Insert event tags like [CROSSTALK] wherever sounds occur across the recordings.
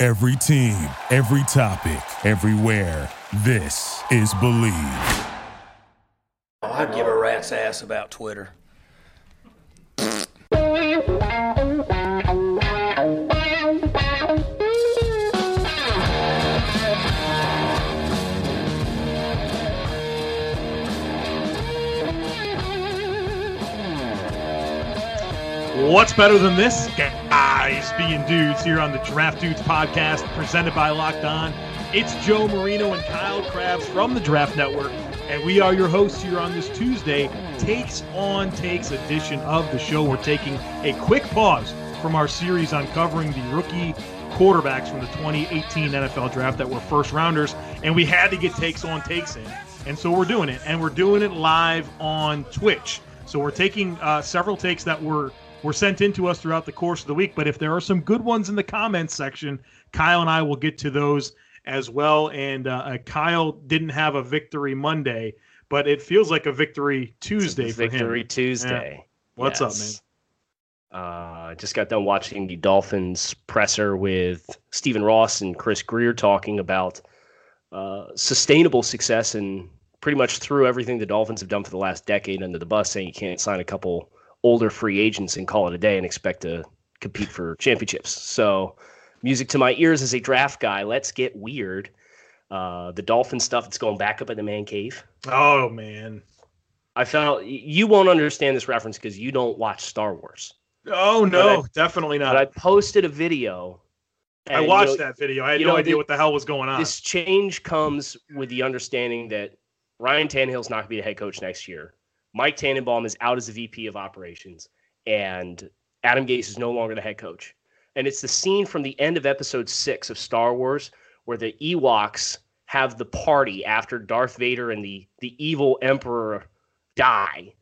Every team, every topic, everywhere. This is Believe. Oh, I'd give a rat's ass about Twitter. What's better than this? Being dudes here on the Draft Dudes podcast presented by Locked On. It's Joe Marino and Kyle Crabbs from the Draft Network, and we are your hosts here on this Tuesday, Takes on Takes edition of the show. We're taking a quick pause from our series on covering the rookie quarterbacks from the 2018 NFL draft that were first rounders, and we had to get takes on takes in. And so we're doing it, and we're doing it live on Twitch. So we're taking uh, several takes that were were sent in to us throughout the course of the week. But if there are some good ones in the comments section, Kyle and I will get to those as well. And uh, uh, Kyle didn't have a victory Monday, but it feels like a victory Tuesday for Victory him. Tuesday. Yeah. What's up, Yes. Uh, just got done watching the Dolphins presser with Stephen Ross and Chris Grier talking about uh, sustainable success and pretty much threw everything the Dolphins have done for the last decade under the bus, saying you can't sign a couple older free agents and call it a day and expect to compete for championships. So, music to my ears as a draft guy. Let's get weird. Uh, the Dolphin stuff that's going back up in the man cave. Oh man. I felt you won't understand this reference because you don't watch Star Wars. Oh no, But definitely not. But I posted a video. I and, you watched know, that video. I had no know, idea the- what the hell was going on. This change comes with the understanding that Ryan Tannehill's not going to be the head coach next year. Mike Tannenbaum is out as the VP of operations, and Adam Gase is no longer the head coach. And it's the scene from the end of episode six of Star Wars where the Ewoks have the party after Darth Vader and the the evil Emperor die.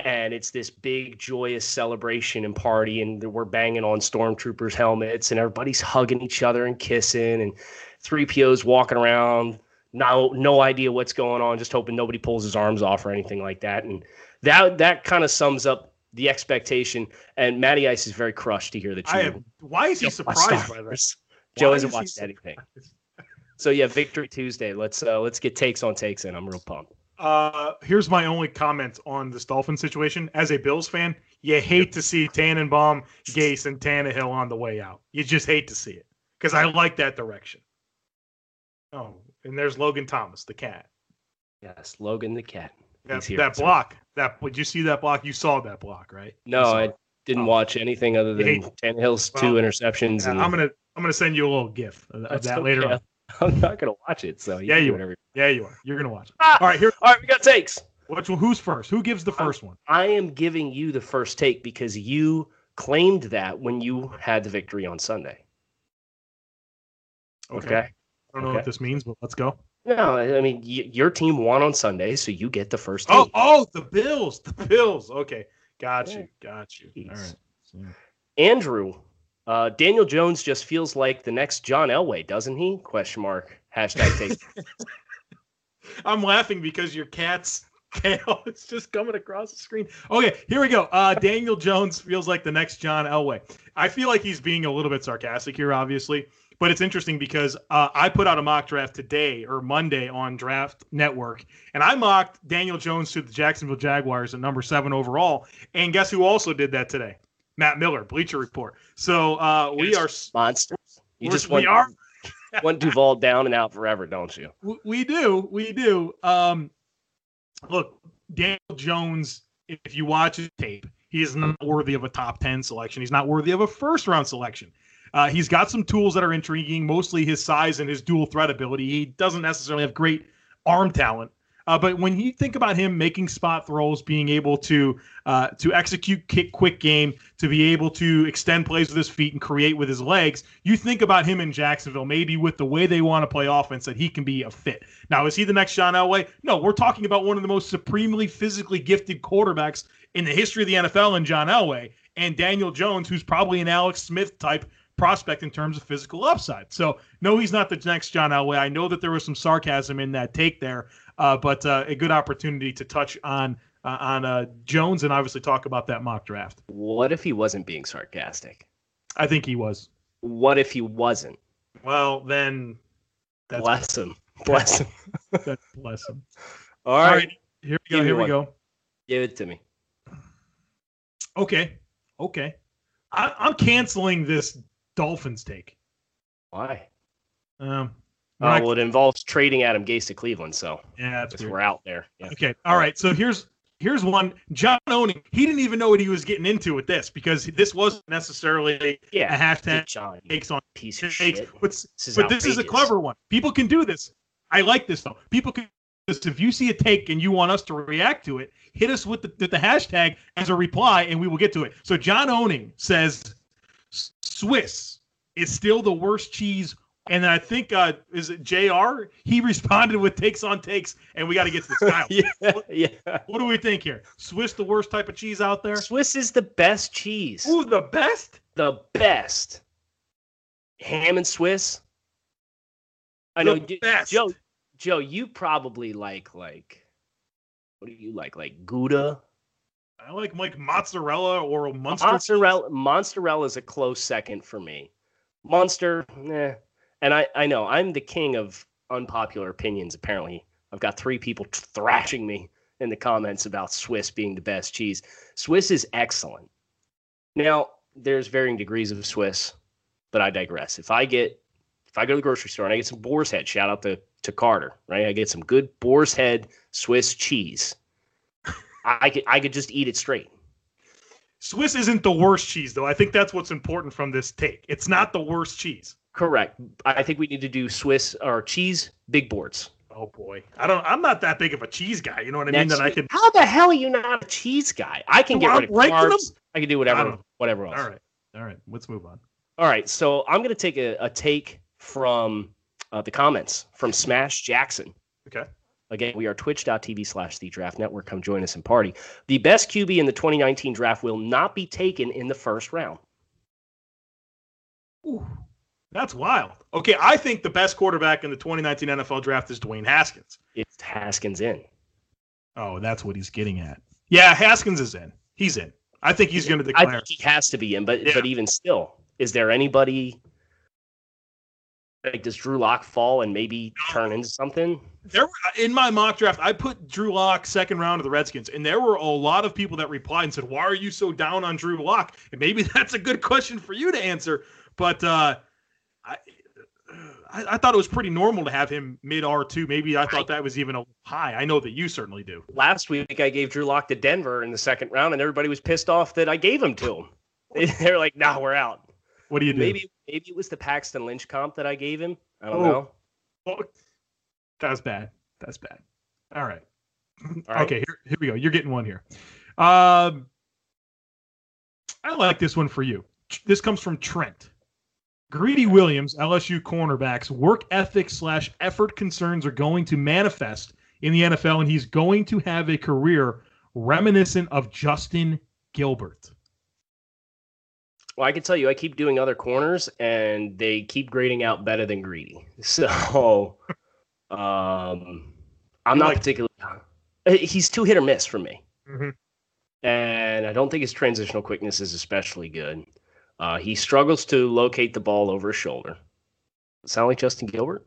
And it's this big joyous celebration and party, and we're banging on stormtroopers' helmets, and everybody's hugging each other and kissing, and 3PO's walking around, no no idea what's going on, just hoping nobody pulls his arms off or anything like that. And that that kind of sums up the expectation. And Matty Ice is very crushed to hear that you. Why is he surprised by this? Joe hasn't watched surprised? anything. So yeah, Victory Tuesday. Let's uh let's get takes on takes in. I'm real pumped. Uh, here's my only comment on this Dolphin situation. As a Bills fan, you hate to see Tannenbaum, Gase, and Tannehill on the way out. You just hate to see it because I like that direction. Oh, and there's Logan Thomas, the cat. Yes, Logan the cat. That, that block. That would you see that block? You saw that block, right? No, I it. didn't Oh. watch anything other than hate- Tannehill's Well, two interceptions. Yeah, and I'm gonna I'm gonna send you a little gif of, that later on. [LAUGHS] I'm not gonna watch it. So Yeah, can do you whatever. Yeah, you are. You're gonna watch it. Ah! All right, here. All right, we got takes. Which? Who's first? Who gives the first one? I am giving you the first take because you claimed that when you had the victory on Sunday. Okay. I don't know Okay. what this means, but let's go. No, I mean y- your team won on Sunday, so you get the first Oh, take. oh, the Bills, the Bills. Okay, got you, got you. Jeez. All right. So- Andrew, uh, Daniel Jones just feels like the next John Elway, doesn't he? Question mark. Hashtag take. [LAUGHS] I'm laughing because your cat's [LAUGHS] tail is just coming across the screen. Okay, here we go. Uh, Daniel Jones feels like the next John Elway. I feel like he's being a little bit sarcastic here, obviously, but it's interesting because uh, I put out a mock draft today or Monday on Draft Network, and I mocked Daniel Jones to the Jacksonville Jaguars at number seven overall. And guess who also did that today? Matt Miller, Bleacher Report. So uh, we are Monsters. You just want, we are [LAUGHS] want Duval down and out forever, don't you? We do, we do. Um, look, Daniel Jones. If you watch his tape, he is not worthy of a top ten selection. He's not worthy of a first round selection. Uh, he's got some tools that are intriguing, mostly his size and his dual threat ability. He doesn't necessarily have great arm talent, uh, but when you think about him making spot throws, being able to uh, to execute kick quick game, to be able to extend plays with his feet and create with his legs, you think about him in Jacksonville, maybe with the way they want to play offense, that he can be a fit. Now, is he the next John Elway? No, we're talking about one of the most supremely physically gifted quarterbacks in the history of the NFL in John Elway, and Daniel Jones, who's probably an Alex Smith type prospect in terms of physical upside. So, no, he's not the next John Elway. I know that there was some sarcasm in that take there, uh, but uh, a good opportunity to touch on uh, on uh, Jones and obviously talk about that mock draft. What if he wasn't being sarcastic? I think he was. What if he wasn't? Well, then that's Bless him. [LAUGHS] Bless him. [LAUGHS] that's bless him. All All right. right, here we go. Give Here we one. go. Give it to me. Okay, okay. I, I'm canceling this Dolphins take. Why? Um, Uh, well, it involves trading Adam Gase to Cleveland, so yeah, that's we're out there. Yeah. Okay. All right. So here's here's one. John Owning. He didn't even know what he was getting into with this because this wasn't necessarily a Yeah. hashtag John, takes on piece of takes. shit. But, This is but this is a clever one. People can do this. I like this though. People can. do this. If you see a take and you want us to react to it, hit us with the, with the hashtag as a reply, and we will get to it. So John Owning says Swiss is still the worst cheese. And I think uh, is it Jr. He responded with takes on takes, and we got to get to this. Kyle, [LAUGHS] yeah, yeah. what do we think here? Swiss, the worst type of cheese out there? Swiss is the best cheese. Ooh, the best? The best. Ham and Swiss. I know, The. Joe. Joe, you probably like like. What do you like? Like Gouda, I like like mozzarella or Munster. mozzarella. Is a close second for me. Monster, nah. Eh. And I, I know I'm the king of unpopular opinions. Apparently, I've got three people thrashing me in the comments about Swiss being the best cheese. Swiss is excellent. Now, there's varying degrees of Swiss, but I digress. If I get if I go to the grocery store and I get some Boar's Head, shout out to, to Carter, right? I get some good Boar's Head Swiss cheese. I, could I could just eat it straight. Swiss isn't the worst cheese, though. I think that's what's important from this take. It's not the worst cheese. Correct. I think we need to do Swiss or cheese big boards. Oh boy, I don't. I'm not that big of a cheese guy. You know what I mean? Next That I can. How the hell are you not a cheese guy? I can get rid of carbs. them? I can do whatever, whatever else. All right, all right. Let's move on. All right. So I'm gonna take a, a take from uh, the comments from Smash Jackson. Okay. Again, we are twitch.tv slash the draft network. Come join us and party. The best QB in the 2019 draft will not be taken in the first round. Ooh, that's wild. Okay, I think the best quarterback in the 2019 NFL draft is Dwayne Haskins. It's Haskins in. Oh, that's what he's getting at. Yeah, Haskins is in. He's in. I think he's going to declare. I think he has to be in, but Yeah. but even still, is there anybody like does Drew Lock fall and maybe turn into something? There were, in my mock draft, I put Drew Lock second round of the Redskins, and there were a lot of people that replied and said, "Why are you so down on Drew Lock?" And maybe [LAUGHS] that's a good question for you to answer. But uh, I, I, I thought it was pretty normal to have him mid R two. Maybe I thought that was even a high. I know that you certainly do. Last week I gave Drew Lock to Denver in the second round, and everybody was pissed off that I gave him to him. [LAUGHS] They're like, "Nah, we're out." What do you do? Maybe maybe it was the Paxton Lynch comp that I gave him. I don't Oh. know. Well, that's bad. That's bad. All right. All right. Okay, here, here we go. You're getting one here. Um, I like this one for you. This comes from Trent. Greedy Williams, LSU cornerbacks, work ethic slash effort concerns are going to manifest in the NFL, and he's going to have a career reminiscent of Justin Gilbert. Well, I can tell you, I keep doing other corners, and they keep grading out better than Greedy. [LAUGHS] So, um, I'm not like- particularly. He's too hit or miss for me, Mhm. and I don't think his transitional quickness is especially good. Uh, he struggles to locate the ball over his shoulder. Sound like Justin Gilbert?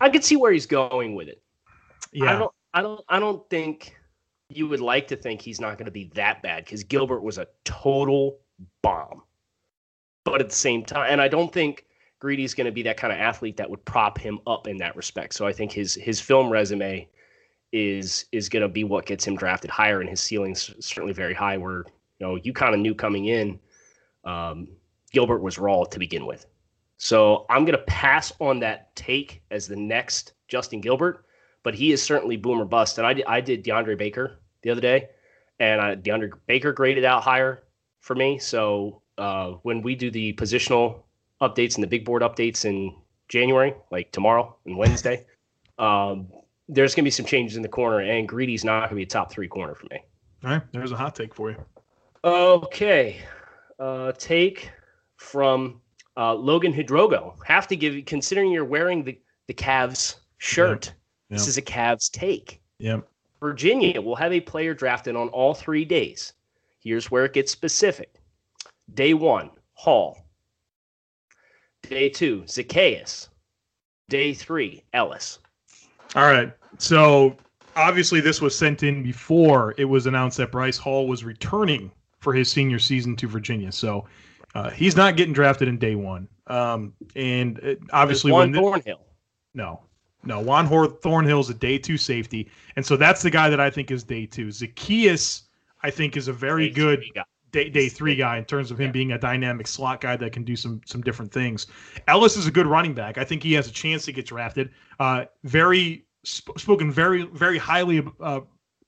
I could see where he's going with it. Yeah. I don't I don't I don't think you would like to think he's not going to be that bad because Gilbert was a total bomb. But at the same time, and I don't think Greedy's going to be that kind of athlete that would prop him up in that respect. So I think his his film resume is is going to be what gets him drafted higher, and his ceiling's certainly very high. Where you know you kind of knew coming in, um, Gilbert was raw to begin with. So I'm going to pass on that take as the next Justin Gilbert but he is certainly boomer bust. And I I did DeAndre Baker the other day, and I, DeAndre Baker graded out higher for me. So uh, when we do the positional updates and the big board updates in January, like tomorrow and Wednesday, [LAUGHS] um, there's going to be some changes in the corner, and Greedy's not going to be a top three corner for me. All right. There's a hot take for you. Okay. Uh, take from uh, Logan Hidrogo. Have to give, you considering you're wearing the, the Cavs shirt, this is a Cavs take. Yep. Virginia will have a player drafted on all three days. Here's where it gets specific. Day one, Hall. Day two, Zaccheaus. Day three, Ellis. All right. So obviously, this was sent in before it was announced that Bryce Hall was returning for his senior season to Virginia. So uh, he's not getting drafted in day one. Um, and uh, obviously, Juan when Thornhill. no, no, Juan Hor- Thornhill's a day two safety, and so that's the guy that I think is day two. Zaccheaus, I think, is a very Day good day, day three guy in terms of him being a dynamic slot guy that can do some some different things. Ellis is a good running back. I think he has a chance to get drafted. Uh, very sp- spoken very very highly uh,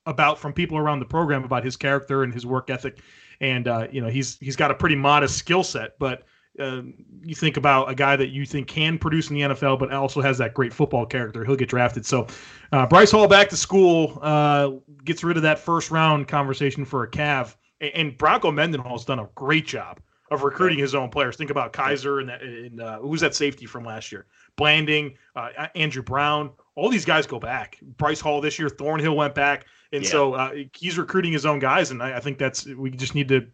about from people around the program about his character and his work ethic, and uh, you know he's he's got a pretty modest skill set, but. Uh, you think about a guy that you think can produce in the NFL, but also has that great football character. He'll get drafted. So, uh, Bryce Hall back to school uh, gets rid of that first round conversation for a Cav and- Bronco Mendenhall's done a great job of recruiting his own players. Think about Kiser and, that, and uh, who's that safety from last year? Blanding, uh, Andrew Brown. All these guys go back. Bryce Hall this year, Thornhill went back, and Yeah. so uh, he's recruiting his own guys. And I, I think that's we just need to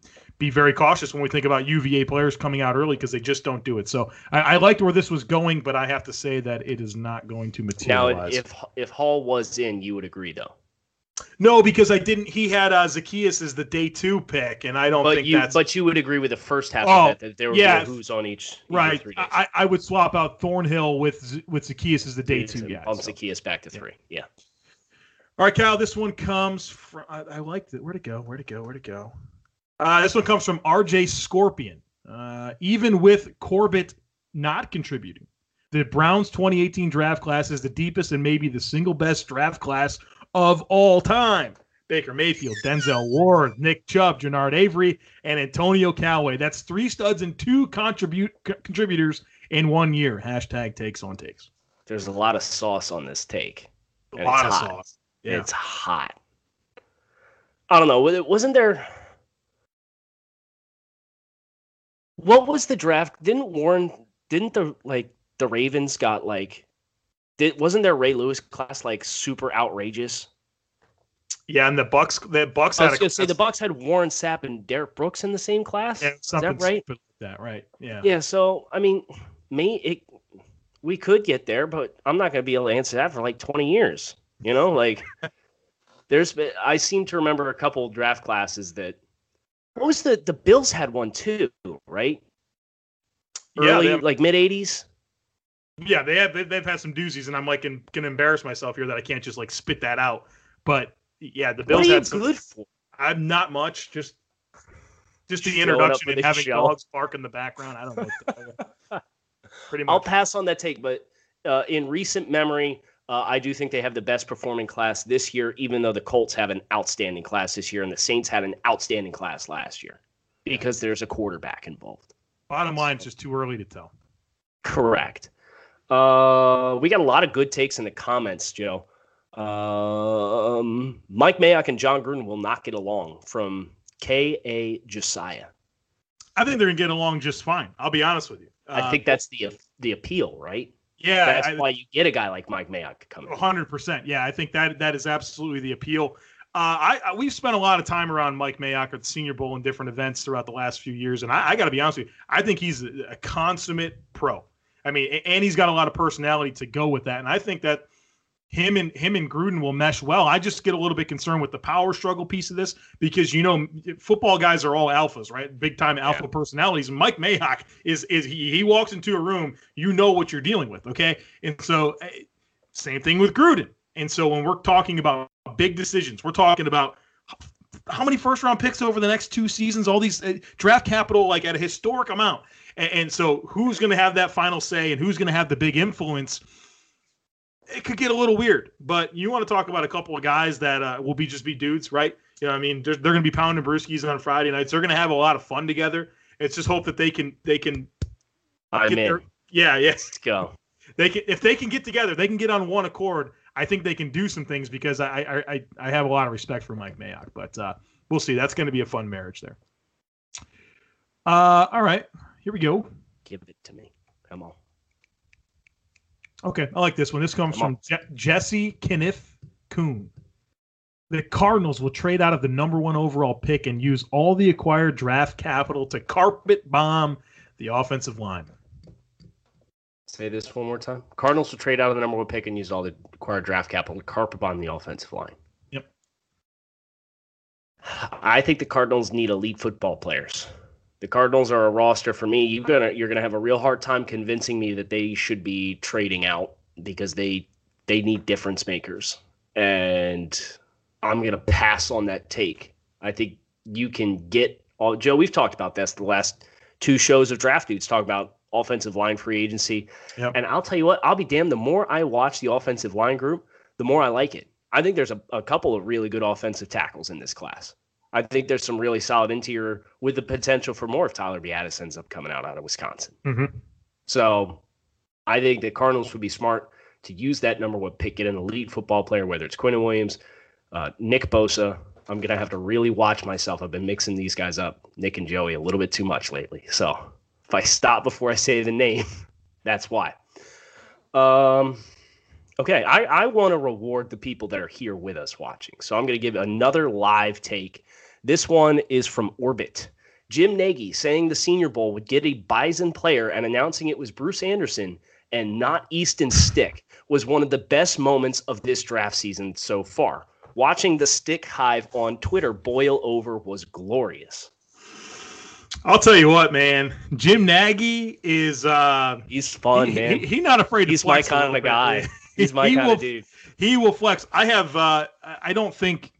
be very cautious when we think about UVA players coming out early because they just don't do it. So I, I liked where this was going, but I have to say that it is not going to Now, materialize. if if Hall was in, you would agree though. no, because I didn't. He had uh, Zaccheaus as the day two pick, and I don't But think you that's but you would agree with the first half Oh, of that that there would yeah. who's on each each of the Right. I, I would swap out Thornhill with with Zaccheaus as the day two guy. Bump so. Zaccheaus back to three. Yeah. All right, Cal. This one comes from. I, I liked it. Where'd it go? Where'd it go? Where'd it go? Uh, this one comes from RJ Scorpion. Uh, even with Corbett not contributing, the Browns 2018 draft class is the deepest and maybe the single best draft class of all time. Baker Mayfield, Denzel Ward, Nick Chubb, Genard Avery, and Antonio Callaway. That's three studs and two contribute c- contributors in one year. Hashtag takes on takes. There's a lot of sauce on this take. A lot of hot. sauce. Yeah. It's hot. I don't know. wa- Wasn't there? What was the draft? Didn't Warren? Didn't the like the Ravens got like? Did wasn't their Ray Lewis class like super outrageous? Yeah, and the Bucks, the Bucks I was gonna say the Bucks had Warren Sapp and Derrick Brooks in the same class. yeah, Is that right? like that, right? Yeah. Yeah. So I mean, me it we could get there, but I'm not gonna be able to answer that for like 20 years. You know, like [LAUGHS] there's been I seem to remember a couple draft classes that what was the the Bills had one too, right? Yeah, Early they have- like mid 80s. Yeah, they have they- they've had some doozies, and I'm like in, gonna embarrass myself here that I can't just like spit that out. But yeah, the Bills What are you had some. good for? I'm not much, just just the introduction and having dogs bark in the background. I don't know. [LAUGHS] Pretty much. I'll pass on that take, but uh, in recent memory, uh, I do think they have the best performing class this year, even though the Colts have an outstanding class this year and the Saints had an outstanding class last year because there's a quarterback involved. Bottom line, it's just too early to tell. Correct. Uh, we got a lot of good takes in the comments, Joe. Um, Mike Mayock and Jon Gruden will not get along from K.A. Josiah. I think they're gonna get along just fine. I'll be honest with you. I Uh, think that's the the appeal, right? Yeah, That's I- why you get a guy like Mike Mayock coming. hundred percent. Yeah, I think that that is absolutely the appeal. Uh, I, I we've spent a lot of time around Mike Mayock at the Senior Bowl and different events throughout the last few years, and I, I got to be honest with you, I think he's a, a consummate pro. I mean, and he's got a lot of personality to go with that, and I think that him and him and Gruden will mesh well. I just get a little bit concerned with the power struggle piece of this because you know football guys are all alphas, right? Big time alpha personalities. Mike Mayock is is he, he walks into a room, you know what you're dealing with, okay? And so eh, same thing with Gruden. And so when we're talking about big decisions, we're talking about how many first round picks over the next two seasons, all these uh, draft capital like at a historic amount. And, and so who's going to have that final say and who's going to have the big influence? It could get a little weird, but you want to talk about a couple of guys that uh, will be just be dudes, right? You know, what I mean, they're, they're going to be pounding brewskis on Friday nights. They're going to have a lot of fun together. It's just hope that they can they can I'm in. their yeah yeah Let's go. they can if they can get together, they can get on one accord. I think they can do some things because I I I, I have a lot of respect for Mike Mayock, but uh, we'll see. That's going to be a fun marriage there. Uh, all right, here we go. Give it to me. Come on. Okay, I like this one. This comes Come from Je- Jesse Kniff Coon. The Cardinals will trade out of the number one overall pick and use all the acquired draft capital to carpet bomb the offensive line. Say this one more time. Cardinals will trade out of the number one pick and use all the acquired draft capital to carpet bomb the offensive line. Yep. I think the Cardinals need elite football players. The Cardinals are a roster for me. You're gonna you're gonna have a real hard time convincing me that they should be trading out because they they need difference makers. And I'm gonna pass on that take. I think you can get all Joe, we've talked about this the last two shows of draft dudes talk about offensive line free agency. Yep. And I'll tell you what, I'll be damned. The more I watch the offensive line group, the more I like it. I think there's a, a couple of really good offensive tackles in this class. I think there's some really solid interior with the potential for more if Tyler Biadasz ends up coming out out of Wisconsin. Mm-hmm. So I think the Cardinals would be smart to use that number one pick, get an elite football player, whether it's Quinnen Williams, uh, Nick Bosa. I'm going to have to really watch myself. I've been mixing these guys up, Nick and Joey, a little bit too much lately. So if I stop before I say the name, [LAUGHS] that's why. Um, okay, I, I want to reward the people that are here with us watching. So I'm going to give another live take. This one is from Orbit. Jim Nagy saying the Senior Bowl would get a Bison player and announcing it was Bruce Anderson and not Easton Stick was one of the best moments of this draft season so far. Watching the Stick Hive on Twitter boil over was glorious. I'll tell you what, man. Jim Nagy is uh He's fun, he, man. He, he not afraid He's to my kind of guy. [LAUGHS] He's my He kind will- of dude. He will flex. I have uh I don't think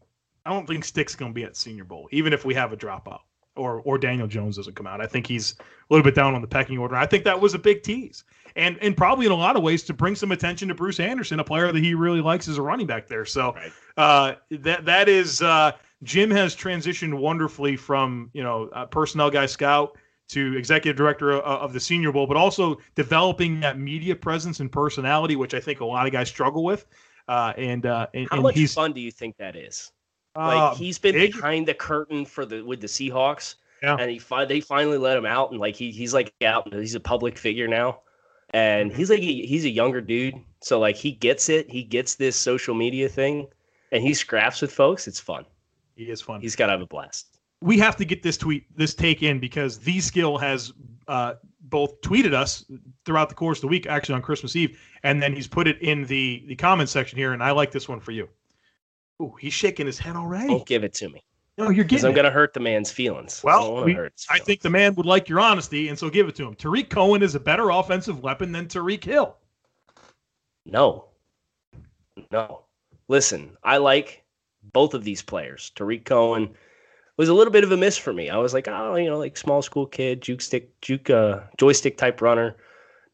I don't think Stick's gonna be at Senior Bowl, even if we have a dropout. Or or Daniel Jones doesn't come out. I think he's a little bit down on the pecking order. I think that was a big tease. And and probably in a lot of ways to bring some attention to Bruce Anderson, a player that he really likes as a running back there. So Right. uh that that is uh Jim has transitioned wonderfully from, you know, uh, personnel guy scout to executive director of, of the Senior Bowl, but also developing that media presence and personality, which I think a lot of guys struggle with. Uh, and uh, and, How and much he's fun do you think that is? Like he's been big. behind the curtain for the with the Seahawks, Yeah. and he fi- they finally let him out, and like he he's like out, he's a public figure now, and he's like a, he's a younger dude, so like he gets it, he gets this social media thing, and he scraps with folks. It's fun. he is fun. He's got to have a blast. we have to get this tweet, this take in because the skill has uh, both tweeted us throughout the course of the week, actually on Christmas Eve, and then he's put it in the the comment section here. And I like this one for you. Ooh, he's shaking his head already. Don't give it to me, no, you're getting. I'm gonna hurt the man's feelings. Well, don't we- his I think the man would like your honesty, and so give it to him. Tarik Cohen is a better offensive weapon than Tyreek Hill. No. No. Listen, I like both of these players. Tarik Cohen was a little bit of a miss for me. I was like, oh, you know, like small school kid, juke stick, juke, uh, joystick type runner.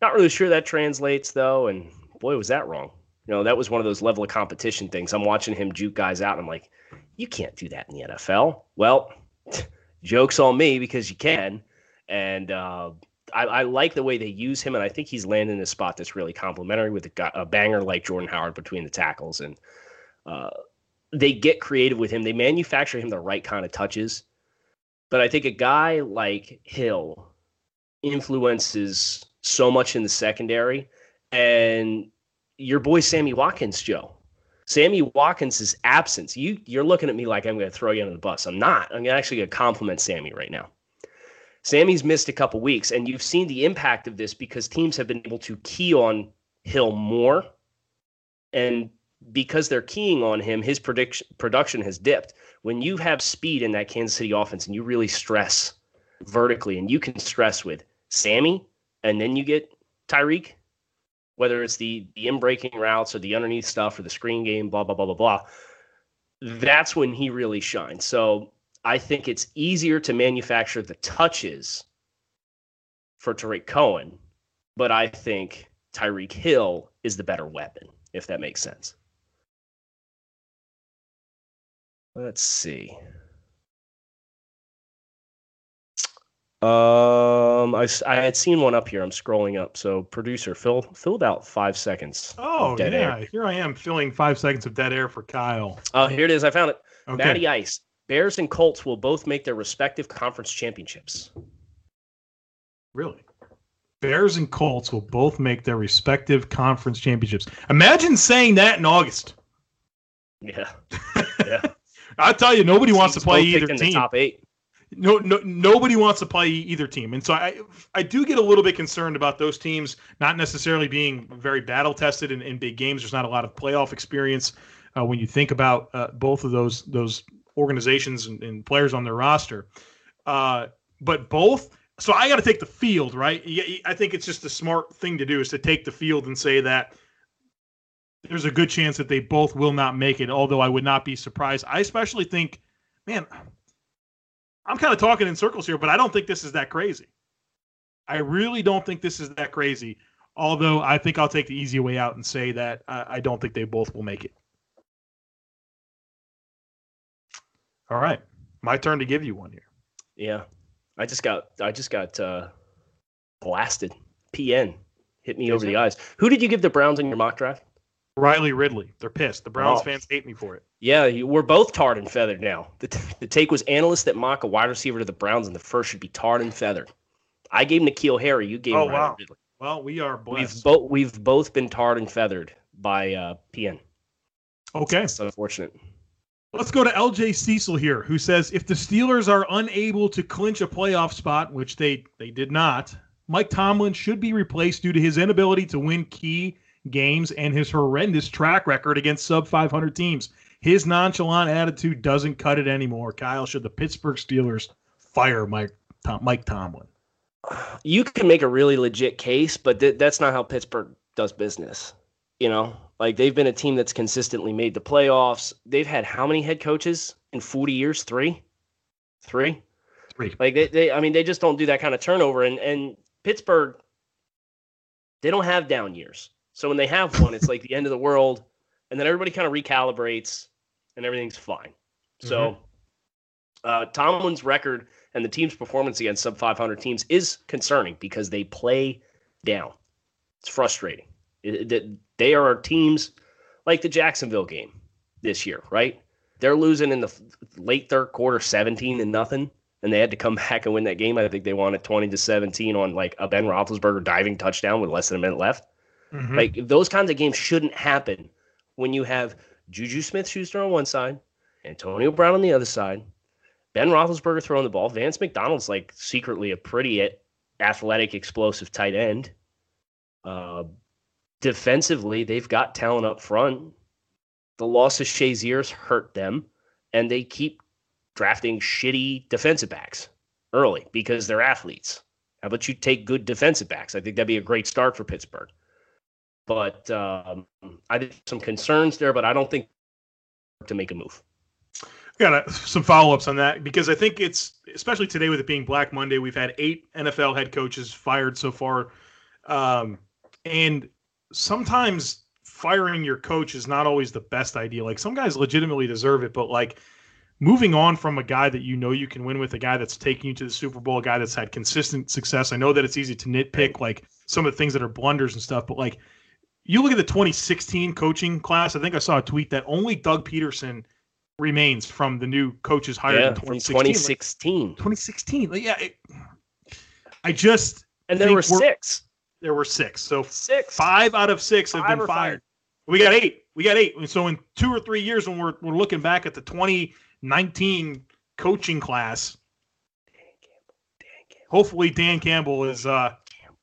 Not really sure that translates though. And boy, was that wrong. You know, that was one of those level of competition things. I'm watching him juke guys out, and I'm like, you can't do that in the NFL. Well, [LAUGHS] jokes on me because you can. And uh, I, I like the way they use him, and I think he's landing a spot that's really complimentary with a, a banger like Jordan Howard between the tackles, and uh, they get creative with him. They manufacture him the right kind of touches, but I think a guy like Hill influences so much in the secondary, and your boy Sammy Watkins, Joe. Sammy Watkins' absence. You you're looking at me like I'm going to throw you under the bus. I'm not. I'm actually going to compliment Sammy right now. Sammy's missed a couple weeks, and you've seen the impact of this because teams have been able to key on Hill more. And because they're keying on him, his prediction production has dipped. When you have speed in that Kansas City offense and you really stress vertically, and you can stress with Sammy, and then you get Tyreek, whether it's the the in breaking routes or the underneath stuff or the screen game, blah blah blah blah blah. That's when he really shines. So I think it's easier to manufacture the touches for Tarik Cohen, but I think Tyreek Hill is the better weapon, if that makes sense. Let's see. Um, I, I had seen one up here. I'm scrolling up. So, producer, fill fill about five seconds. Oh, yeah. air. Here I am filling five seconds of dead air for Kyle. Oh, here it is. I found it. Okay. Matty Ice. Bears and Colts will both make their respective conference championships. Really? Bears and Colts will both make their respective conference championships. Imagine saying that in August. Yeah. [LAUGHS] Yeah. I tell you, nobody wants to play either team. the top eight. No, no nobody wants to play either team, and so I I do get a little bit concerned about those teams not necessarily being very battle tested in, in big games. There's not a lot of playoff experience uh, when you think about uh, both of those those organizations and, and players on their roster. Uh, but both, so I got to take the field, right? I think it's just a smart thing to do is to take the field and say that there's a good chance that they both will not make it. Although I would not be surprised. I especially think, man, I'm kind of talking in circles here, but I don't think this is that crazy. I really don't think this is that crazy. Although I think I'll take the easy way out and say that I don't think they both will make it. All right, my turn to give you one here. Yeah, I just got I just got uh, blasted. PN hit me Is over it? the eyes. Who did you give the Browns in your mock draft? Riley Ridley. They're pissed. The Browns oh. fans hate me for it. Yeah, you, we're both tarred and feathered now. The, t- the take was analysts that mock a wide receiver to the Browns in the first should be tarred and feathered. I gave N'Keal Harry. You gave oh, Riley wow. Ridley. Well, we are blessed. We've both we've both been tarred and feathered by uh, PN. Okay, it's unfortunate. Let's go to LJ Cecil here, who says if the Steelers are unable to clinch a playoff spot, which they they did not, Mike Tomlin should be replaced due to his inability to win key games and his horrendous track record against sub 500 teams. His nonchalant attitude doesn't cut it anymore. Kyle, should the Pittsburgh Steelers fire Mike Tom, Mike Tomlin? You can make a really legit case, but th- that's not how Pittsburgh does business. You know, like they've been a team that's consistently made the playoffs. They've had how many head coaches in 40 years? Three? Three? Three. Like they, they I mean, they just don't do that kind of turnover. And and Pittsburgh, they don't have down years. So when they have one, it's like the end of the world. And then everybody kind of recalibrates and everything's fine. So mm-hmm. uh, Tomlin's record and the team's performance against sub 500 teams is concerning because they play down. It's frustrating. It, it, they are teams like the Jacksonville game this year, right? They're losing in the late third quarter, seventeen and nothing, and they had to come [LAUGHS] back and win that game. I think they won it twenty to seventeen on like a Ben Roethlisberger diving touchdown with less than a minute left. Mm-hmm. Like those kinds of games shouldn't happen when you have Juju Smith-Schuster on one side, Antonio Brown on the other side, Ben Roethlisberger throwing the ball. Vance McDonald's like secretly a pretty athletic, explosive tight end. Uh, defensively, they've got talent up front. The loss of Shazier's hurt them, and they keep drafting shitty defensive backs early because they're athletes. How about you take good defensive backs? I think that'd be a great start for Pittsburgh. But um, I have some concerns there, but I don't think to make a move. Got some follow ups on that because I think it's especially today with it being Black Monday. We've had eight NFL head coaches fired so far, um, and sometimes firing your coach is not always the best idea. Like some guys legitimately deserve it, but like moving on from a guy that you know you can win with, a guy that's taking you to the Super Bowl, a guy that's had consistent success. I know that it's easy to nitpick like some of the things that are blunders and stuff, but like you look at the 2016 coaching class, I think I saw a tweet that only Doug Pederson remains from the new coaches hired yeah, in 2016. 2016. Like, 2016. Like, yeah, it, I just and there were six. There were six. So six. Five out of six have been fired. fired. We got eight. We got eight. So in two or three years, when we're we're looking back at the 2019 coaching class, Dan Campbell, Dan Campbell. hopefully Dan Campbell is uh,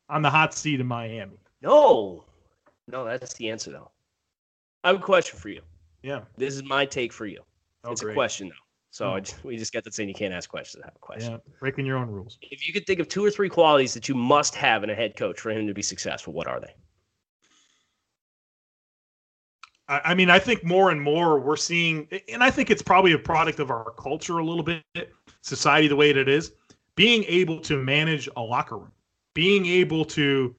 on the hot seat in Miami. No, no, that's the answer though. I have a question for you. Yeah, this is my take for you. Oh, it's great. a question though. So oh. just, we just got that saying you can't ask questions. I have a question. Yeah, breaking your own rules. If you could think of two or three qualities that you must have in a head coach for him to be successful, what are they? I mean, I think more and more we're seeing, and I think it's probably a product of our culture a little bit, society the way that it is, being able to manage a locker room, being able to.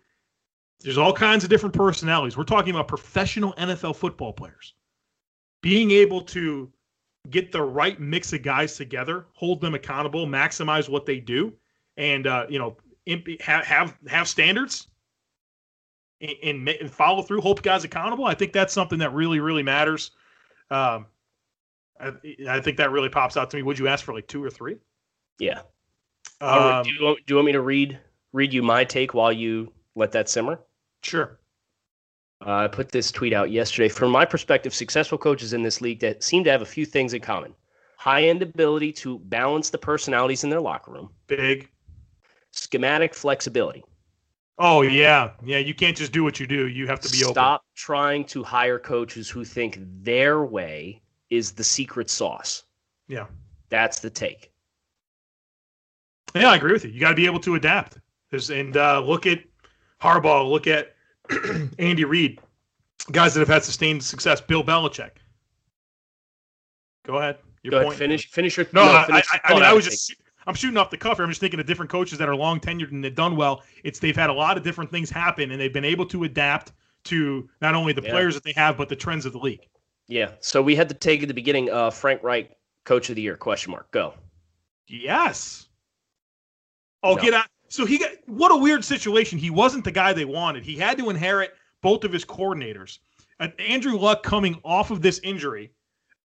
There's all kinds of different personalities. We're talking about professional NFL football players. Being able to get the right mix of guys together, hold them accountable, maximize what they do, and uh, you know have have have standards and, and, follow through, hold guys accountable. I think that's something that really really matters. Um, I, I, think that really pops out to me. Would you ask for like two or three? Yeah. Um, do, you want, do you want me to read read you my take while you let that simmer? Sure. Uh, I put this tweet out yesterday. From my perspective, successful coaches in this league that seem to have a few things in common. high end ability to balance the personalities in their locker room, Big. schematic flexibility. Oh yeah, yeah. You can't just do what you do. You have to be open. Stop trying to hire coaches who think their way is the secret sauce. Yeah. That's the take. Yeah, I agree with you. You got to be able to adapt. There's, and uh, look at Harbaugh. Look at [CLEARS THROAT] Andy Reid. Guys that have had sustained success. Bill Belichick. Go ahead. Your Go point. ahead, finish finish your No, I, finish I, your I mean, I was just. I'm shooting off the cuff here. I'm just thinking of different coaches that are long tenured and they've done well. It's they've had a lot of different things happen and they've been able to adapt to not only the Yeah. players that they have but the trends of the league. Yeah. So we had to take at the beginning uh Frank Reich, coach of the year, question mark. Go. Yes. Oh, No. get out. So he got what a weird situation. He wasn't the guy they wanted. He had to inherit both of his coordinators. Uh, Andrew Luck coming off of this injury,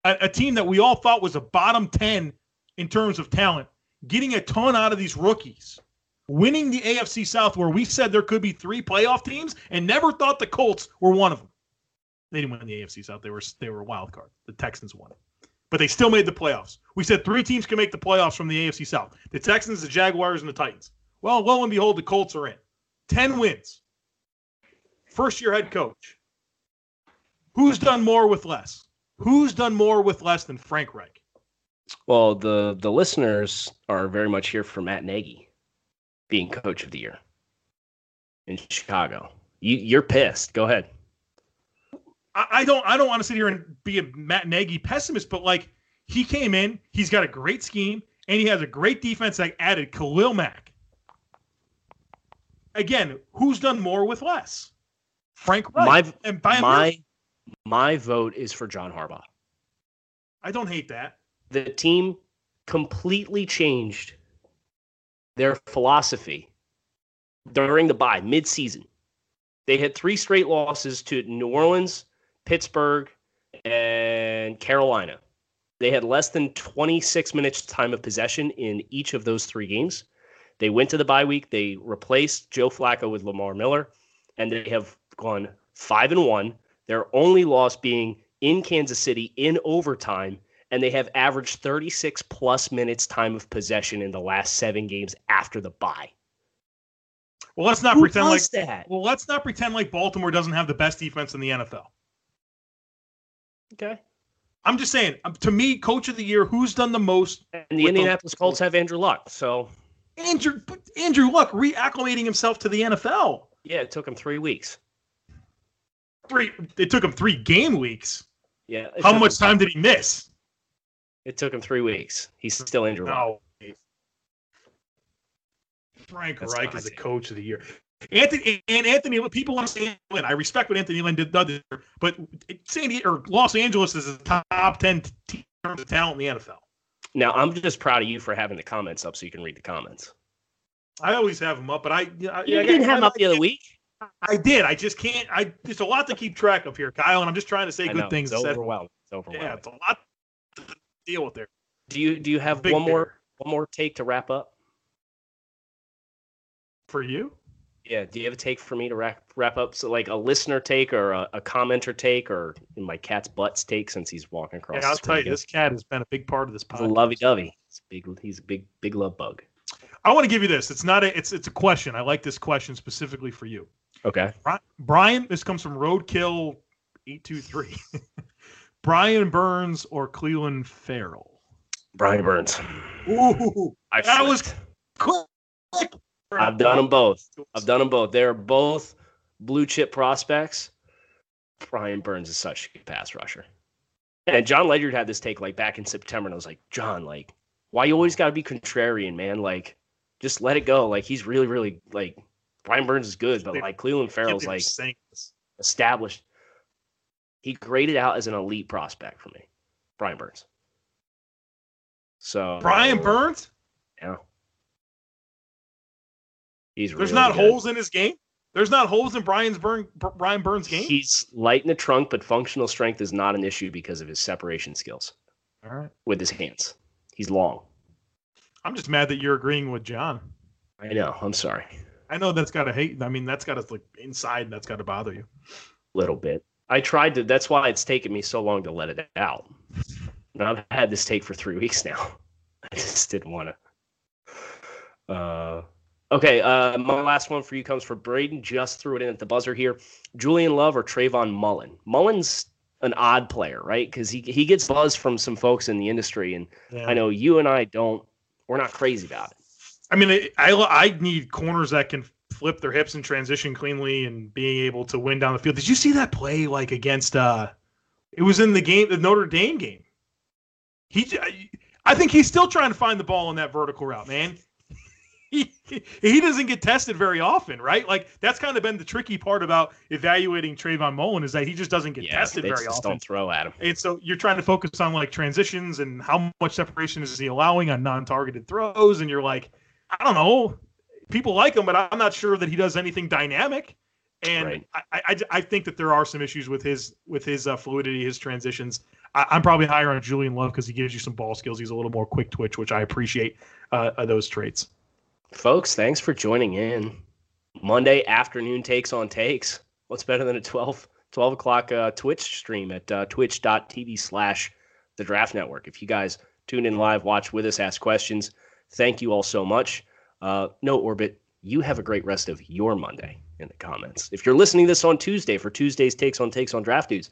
a, a team that we all thought was a bottom 10 in terms of talent, getting a ton out of these rookies, winning the AFC South where we said there could be three playoff teams and never thought the Colts were one of them. They didn't win the AFC South. They were they were a wild card. The Texans won but they still made the playoffs. We said three teams can make the playoffs from the AFC South the Texans, the Jaguars, and the Titans. Well, lo and behold, the Colts are in. 10 wins. First year head coach. Who's done more with less? Who's done more with less than Frank Reich? Well, the the listeners are very much here for Matt Nagy being coach of the year in Chicago. You, you're pissed. Go ahead. I, I don't I don't want to sit here and be a Matt Nagy pessimist, but like he came in, he's got a great scheme, and he has a great defense that added Khalil Mack. Again, who's done more with less? Frank Reich. My and by my miracle. my vote is for John Harbaugh. I don't hate that. The team completely changed their philosophy during the bye mid-season. They had three straight losses to New Orleans, Pittsburgh, and Carolina. They had less than 26 minutes time of possession in each of those three games. They went to the bye week. They replaced Joe Flacco with Lamar Miller, and they have gone five and one. Their only loss being in Kansas City in overtime, and they have averaged 36 plus minutes time of possession in the last seven games after the bye. Well, let's not Who pretend like that? well, let's not pretend like Baltimore doesn't have the best defense in the NFL. Okay. I'm just saying, um, to me, coach of the year, who's done the most? And the Indianapolis Colts have Andrew Luck, so Andrew Andrew Luck reacclimating himself to the NFL. yeah, it took him three weeks. Three. It took him three game weeks. Yeah. How much time did he miss? It took him three weeks. He's still Andrew Luck. No. Frank That's Reich is the coach of the year. Anthony and Anthony, people want to say Lynn. I respect what Anthony Lynn did, but San Diego or Los Angeles is a top ten team in terms of talent in the NFL. Now I'm just proud of you for having the comments up so you can read the comments. I always have them up, but I yeah, You I- didn't I- have them up the other week. I did. I just can't. I there's a lot to keep track of here, Kyle, and I'm just trying to say I good know, things. It's instead- overwhelming. It's overwhelming. Yeah, it's a lot to deal with there. Do you do you have Big one more one more take to wrap up? for you. Yeah. Do you have a take for me to wrap wrap up? So like a listener take or a, a commenter take or in my cat's butts take since he's walking across. Yeah, I'll tell you, this cat has been a big part of this He's a podcast. lovey dovey. He's a big. He's a big big love bug. I want to give you this. It's not a. It's it's a question. I like this question specifically for you, Okay. Brian. This comes from Roadkill eight two three. [LAUGHS] Brian Burns or Clelin Ferrell? Brian Burns. Ooh, I That was- quick. I've done them both. I've done them both. They're both blue chip prospects. Brian Burns is such a good pass rusher. And Jon Ledyard had this take like back in September, and I was like, John, like, why you always got to be contrarian, man? Like, just let it go. Like, he's really, really like Brian Burns is good, but like Clelin Ferrell's like established. He graded out as an elite prospect for me, Brian Burns. So Brian Burns. yeah, he's There's really not good. holes in his game. There's not holes in Brian's Burn Brian Burns' game. He's light in the trunk, but functional strength is not an issue because of his separation skills All right. with his hands. He's long. I'm just mad that you're agreeing with John. I know. I'm sorry. I know that's got to hate. I mean, that's got to like inside. That's got to bother you. A little bit. I tried to. That's why it's taken me so long to let it out. I've had this take for three weeks now. [LAUGHS] I just didn't want to. Uh, okay, uh, my last one for you comes from Braden. Just threw it in at the buzzer here. Julian Love or Trayvon Mullen? Mullen's an odd player, right? Because he he gets buzz from some folks in the industry, and Yeah. I know you and I don't. We're not crazy about it. I mean, I, I I need corners that can flip their hips and transition cleanly and being able to win down the field. Did you see that play like against? uh It was in the game, the Notre Dame game. He, I think he's still trying to find the ball in that vertical route, man. He, he doesn't get tested very often, right? Like that's kind of been the tricky part about evaluating Trayvon Mullen is that he just doesn't get tested they very just often. don't throw at him. And so you're trying to focus on like transitions and how much separation is he allowing on non-targeted throws, and you're like, I don't know. People like him, but I'm not sure that he does anything dynamic. And Right. I, I, I think that there are some issues with his with his uh, fluidity, his transitions. I, I'm probably higher on Julian Love because he gives you some ball skills. He's a little more quick twitch, which I appreciate uh, uh, those traits. Folks, thanks for joining in. Monday afternoon takes on takes. What's better than a 12, 12 o'clock uh, Twitch stream at uh, twitch.tv slash the draft network? If you guys tune in live, watch with us, ask questions, thank you all so much. Uh, no orbit, you have a great rest of your Monday in the comments. If you're listening to this on Tuesday for Tuesday's takes on takes on draft dudes,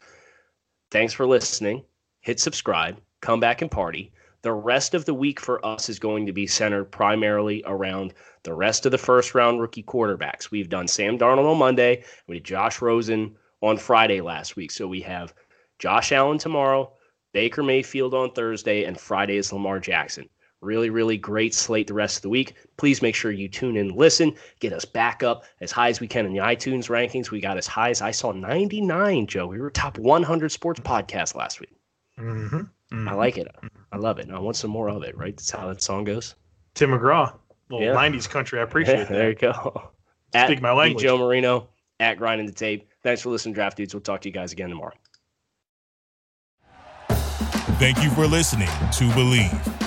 thanks for listening. Hit subscribe, come back and party. The rest of the week for us is going to be centered primarily around the rest of the first round rookie quarterbacks. We've done Sam Darnold on Monday. We did Josh Rosen on Friday last week. So we have Josh Allen tomorrow, Baker Mayfield on Thursday, and Friday is Lamar Jackson. Really, really great slate the rest of the week. Please make sure you tune in, listen, get us back up as high as we can in the iTunes rankings. We got as high as I saw 99, Joe. We were top 100 sports podcast last week. Mm-hmm. I mm-hmm. like it. I love it. And I want some more of it, right? That's how that song goes. Tim McGraw, little Yeah. '90s country. I [LAUGHS] appreciate there that. There you go. At Speak my the language. Joe Marino, at Grinding the Tape. Thanks for listening, Draft Dudes. We'll talk to you guys again tomorrow. Thank you for listening to Bleav.